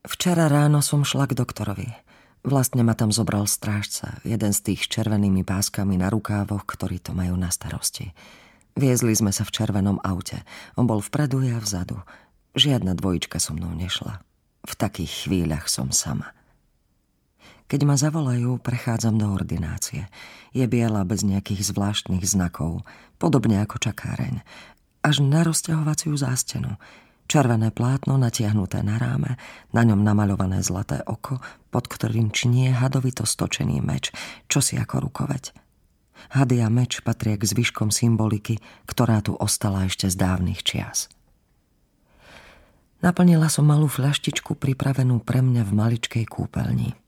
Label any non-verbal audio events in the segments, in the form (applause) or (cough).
Včera ráno som šla k doktorovi. Vlastne ma tam zobral strážca, jeden z tých s červenými páskami na rukávoch, ktorí to majú na starosti. Viezli sme sa v červenom aute. On bol vpredu, ja vzadu. Žiadna dvojička so mnou nešla. V takých chvíľach som sama. Keď ma zavolajú, prechádzam do ordinácie. Je biela bez nejakých zvláštnych znakov, podobne ako čakáreň. Až na rozťahovaciu zástenu. Červené plátno natiahnuté na ráme, na ňom namaľované zlaté oko, pod ktorým činie hadovito stočený meč, čo si ako rukoveď. Hady a meč patria k zvyškom symboliky, ktorá tu ostala ešte z dávnych čias. Naplnila som malú fľaštičku pripravenú pre mňa v maličkej kúpeľni.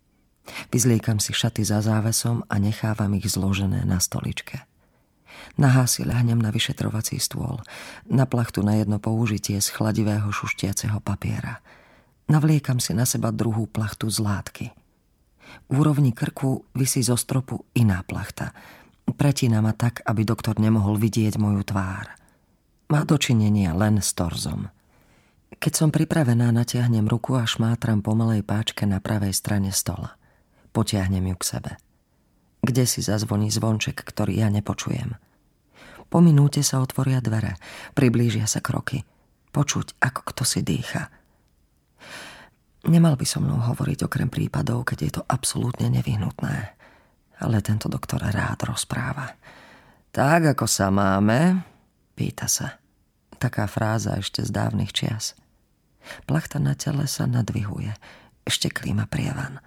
Vyzliekam si šaty za závesom a nechávam ich zložené na stoličke. Nahá si ľahnem na vyšetrovací stôl, na plachtu na jedno použitie z chladivého šuštiaceho papiera. Navliekam si na seba druhú plachtu z látky. V úrovni krku vysí zo stropu iná plachta. Pretína ma tak, aby doktor nemohol vidieť moju tvár. Má dočinenia len s torzom. Keď som pripravená, natiahnem ruku a šmátram po malej páčke na pravej strane stola. Potiahnem ju k sebe. Kde si zazvoní zvonček, ktorý ja nepočujem. Po minúte sa otvoria dvere, priblížia sa kroky. Počuť, ako kto si dýcha. Nemal by so mnou hovoriť okrem prípadov, keď je to absolútne nevyhnutné. Ale tento doktor rád rozpráva. Tak, ako sa máme? Pýta sa. Taká fráza ešte z dávnych čias. Plachta na tele sa nadvihuje. Ešte klíma prievan.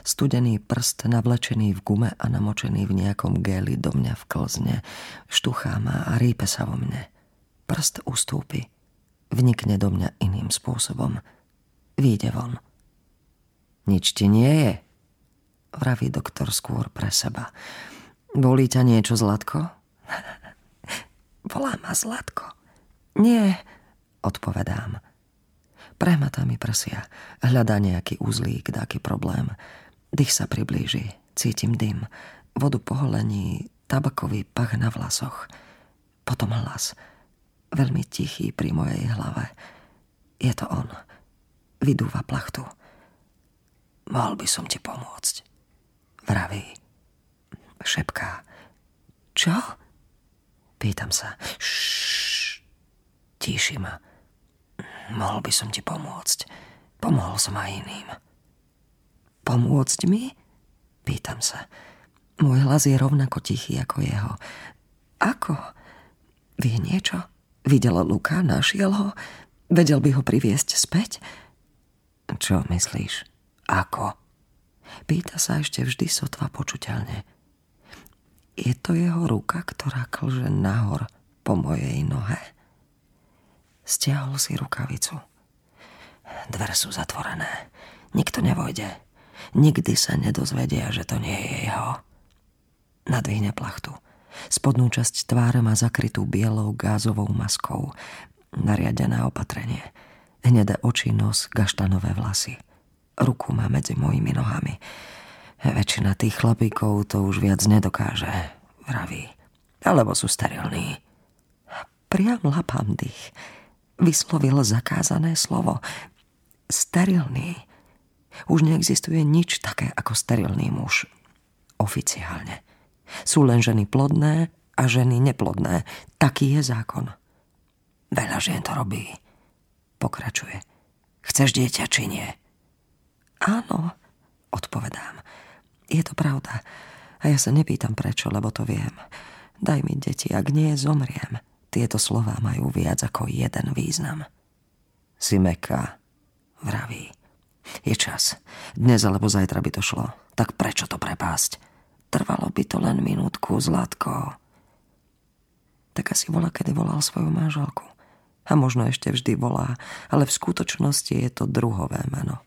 Studený prst navlečený v gume a namočený v nejakom géli do mňa vklzne. Štuchá ma a rýpe sa vo mne. Prst ustúpi. Vnikne do mňa iným spôsobom. Výjde von. Nič ti nie je, vraví doktor skôr pre seba. Bolí ťa niečo, Zlatko? (laughs) Volá ma Zlatko. Nie, odpovedám. Prehmatá mi prsia, hľadá nejaký uzlík, dáky problém. Dých sa priblíži, cítim dym, vodu poholení, tabakový pach na vlasoch. Potom hlas, veľmi tichý pri mojej hlave. Je to on. Vydúva plachtu. Mal by som ti pomôcť. Vraví. Šepká. Čo? Pýtam sa. Šš. Tíši ma. Mohol by som ti pomôcť. Pomohol som aj iným. Pomôcť mi? Pýtam sa. Môj hlas je rovnako tichý ako jeho. Ako? Vie niečo? Videl Luka, našiel ho? Vedel by ho priviesť späť? Čo myslíš? Ako? Pýta sa ešte vždy sotva počuteľne. Je to jeho ruka, ktorá klže nahor po mojej nohe? Stiahol si rukavicu. Dvere sú zatvorené. Nikto nevojde. Nikdy sa nedozvedia, že to nie je jeho. Nadvihne plachtu. Spodnú časť tváre má zakrytú bielou gázovou maskou. Nariadené opatrenie. Hnedé oči, nos, gaštanové vlasy. Ruku má medzi mojimi nohami. Väčšina tých chlapíkov to už viac nedokáže, vraví. Alebo sú sterilní. Priam lapám dých vyslovil zakázané slovo. Sterilný. Už neexistuje nič také ako sterilný muž. Oficiálne. Sú len ženy plodné a ženy neplodné. Taký je zákon. Veľa žien to robí. Pokračuje. Chceš dieťa, či nie? Áno, odpovedám. Je to pravda. A ja sa nepýtam prečo, lebo to viem. Daj mi deti, ak nie, zomriem. Tieto slová majú viac ako jeden význam. Si meká, vraví. Je čas. Dnes alebo zajtra by to šlo. Tak prečo to prepásť? Trvalo by to len minútku, Zlatko. Tak asi volá, kedy volal svoju manželku. A možno ešte vždy volá, ale v skutočnosti je to druhové meno.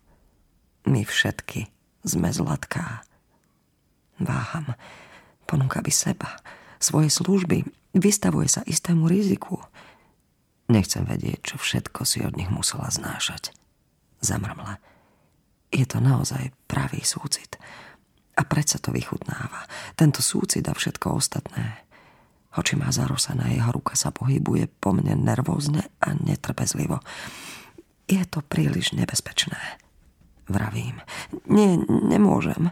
My všetky sme Zlatká. Váham. Ponúka by seba, svoje služby, Vystavuje sa istému riziku. Nechcem vedieť, čo všetko si od nich musela znášať. Zamrmla. Je to naozaj pravý súcit. A predsa to vychutnáva. Tento súcit a všetko ostatné. Oči má zarosaná, jeho ruka sa pohybuje po mne nervózne a netrpezlivo. Je to príliš nebezpečné. Vravím. Nie, nemôžem.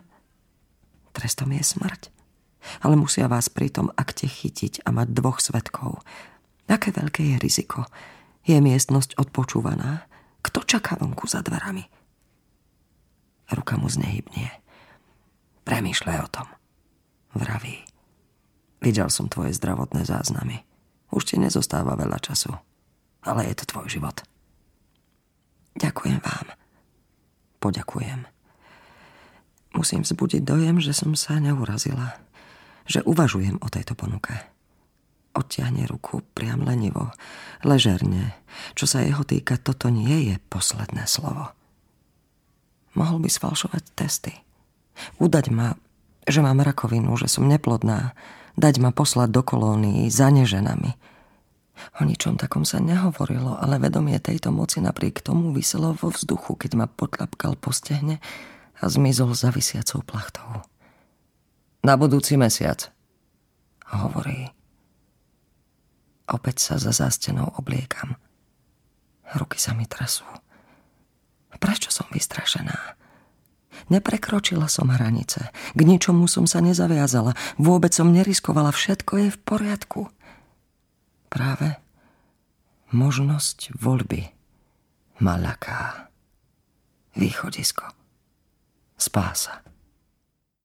Trestom je smrť. Ale musia vás pritom akte chytiť a mať dvoch svetkov. Aké veľké je riziko. Je miestnosť odpočúvaná. Kto čaká vonku za dverami? Ruka mu znehybnie. Premýšľaj o tom. Vraví. Videl som tvoje zdravotné záznamy. Už ti nezostáva veľa času. Ale je to tvoj život. Ďakujem vám. Poďakujem. Musím vzbudiť dojem, že som sa neurazila. Že uvažujem o tejto ponuke. Odtiahne ruku priam lenivo, ležerne. Čo sa jeho týka, toto nie je posledné slovo. Mohol by sfalšovať testy. Udať ma, že mám rakovinu, že som neplodná. Dať ma poslať do kolónií za neženami. O ničom takom sa nehovorilo, ale vedomie tejto moci napriek tomu vyselo vo vzduchu, keď ma potlapkal po stehne a zmizol za vysiacou plachtou. Na budúci mesiac, hovorí. Opäť sa za zástenou obliekam. Ruky sa mi trasú. Prečo som vystrašená? Neprekročila som hranice. K ničomu som sa nezaviazala. Vôbec som neriskovala. Všetko je v poriadku. Práve možnosť voľby ma ľaká. Východisko. Spása.